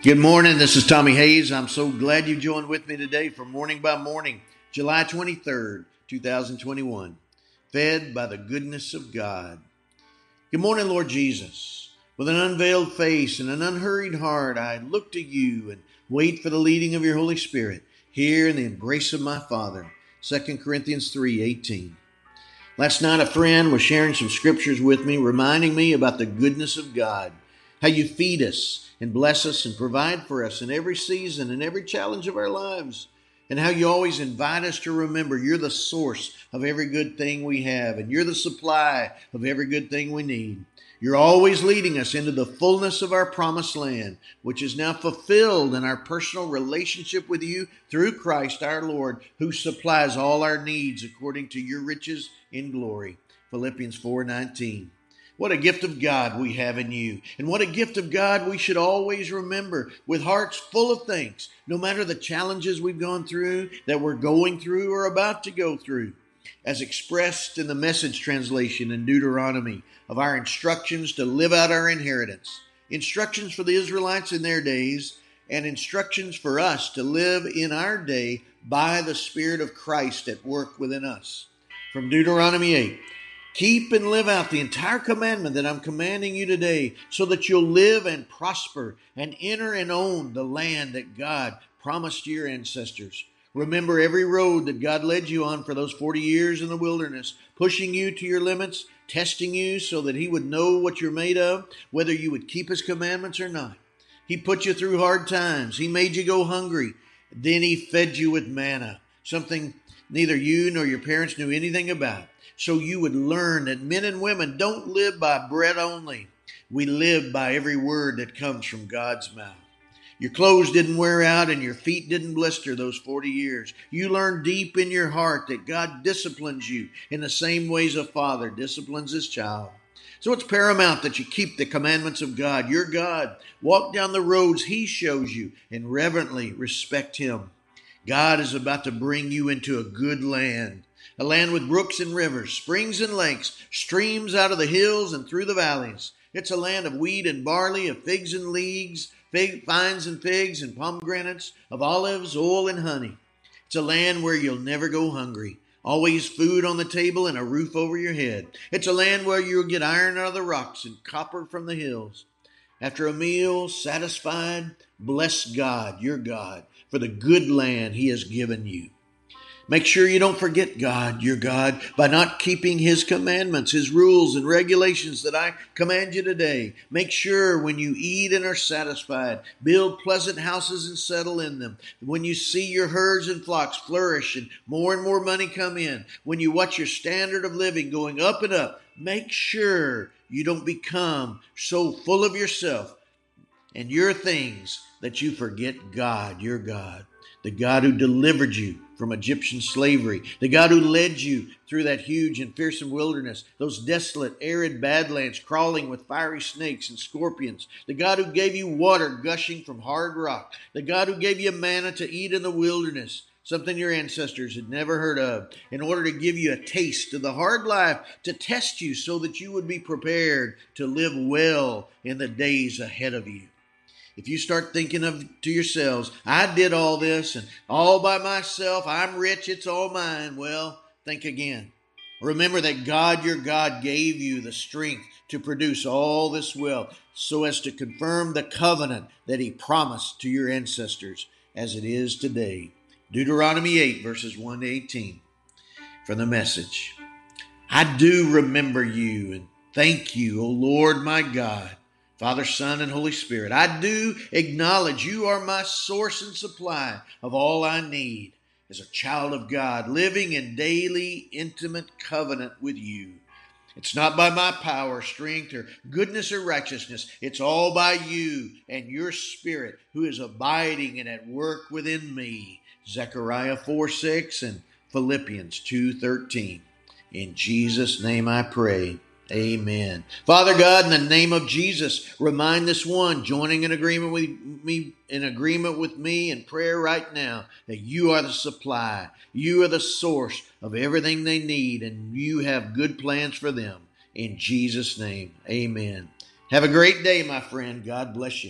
Good morning. This is Tommy Hayes. I'm so glad you joined with me today for Morning by Morning, July 23rd, 2021. Fed by the goodness of God. Good morning, Lord Jesus. With an unveiled face and an unhurried heart, I look to you and wait for the leading of your Holy Spirit here in the embrace of my Father. 2 Corinthians 3:18. Last night a friend was sharing some scriptures with me reminding me about the goodness of God how you feed us and bless us and provide for us in every season and every challenge of our lives, and how you always invite us to remember you're the source of every good thing we have, and you're the supply of every good thing we need. You're always leading us into the fullness of our promised land, which is now fulfilled in our personal relationship with you through Christ our Lord, who supplies all our needs according to your riches in glory. Philippians 4:19. What a gift of God we have in you. And what a gift of God we should always remember with hearts full of thanks, no matter the challenges we've gone through, that we're going through, or about to go through. As expressed in the message translation in Deuteronomy of our instructions to live out our inheritance, instructions for the Israelites in their days, and instructions for us to live in our day by the Spirit of Christ at work within us. From Deuteronomy 8. Keep and live out the entire commandment that I'm commanding you today so that you'll live and prosper and enter and own the land that God promised to your ancestors. Remember every road that God led you on for those 40 years in the wilderness, pushing you to your limits, testing you so that He would know what you're made of, whether you would keep His commandments or not. He put you through hard times. He made you go hungry. Then He fed you with manna, something neither you nor your parents knew anything about so you would learn that men and women don't live by bread only. We live by every word that comes from God's mouth. Your clothes didn't wear out and your feet didn't blister those 40 years. You learned deep in your heart that God disciplines you in the same ways a father disciplines his child. So it's paramount that you keep the commandments of God, your God. Walk down the roads he shows you and reverently respect him. God is about to bring you into a good land a land with brooks and rivers, springs and lakes, streams out of the hills and through the valleys. It's a land of wheat and barley, of figs and leeks, fig, vines and figs and pomegranates, of olives, oil, and honey. It's a land where you'll never go hungry. Always food on the table and a roof over your head. It's a land where you'll get iron out of the rocks and copper from the hills. After a meal, satisfied, bless God, your God, for the good land He has given you. Make sure you don't forget God, your God, by not keeping His commandments, His rules and regulations that I command you today. Make sure when you eat and are satisfied, build pleasant houses and settle in them. When you see your herds and flocks flourish and more and more money come in, when you watch your standard of living going up and up, make sure you don't become so full of yourself and your things that you forget God, your God, the God who delivered you from Egyptian slavery, the God who led you through that huge and fearsome wilderness, those desolate, arid badlands crawling with fiery snakes and scorpions, the God who gave you water gushing from hard rock, the God who gave you manna to eat in the wilderness, something your ancestors had never heard of, in order to give you a taste of the hard life, to test you so that you would be prepared to live well in the days ahead of you. If you start thinking of to yourselves, I did all this and all by myself, I'm rich, it's all mine. Well, think again. Remember that God, your God, gave you the strength to produce all this wealth so as to confirm the covenant that He promised to your ancestors as it is today. Deuteronomy 8, verses 1 to 18 from the message. I do remember you and thank you, O Lord my God Father, Son, and Holy Spirit, I do acknowledge you are my source and supply of all I need as a child of God, living in daily, intimate covenant with you. It's not by my power, strength, or goodness or righteousness. It's all by you and your Spirit who is abiding and at work within me. Zechariah 4 6 and Philippians 2 13. In Jesus' name I pray. Amen. Father God, in the name of Jesus, remind this one joining in agreement with me in agreement with me in prayer right now that you are the supply. You are the source of everything they need and you have good plans for them. In Jesus' name. Amen. Have a great day, my friend. God bless you.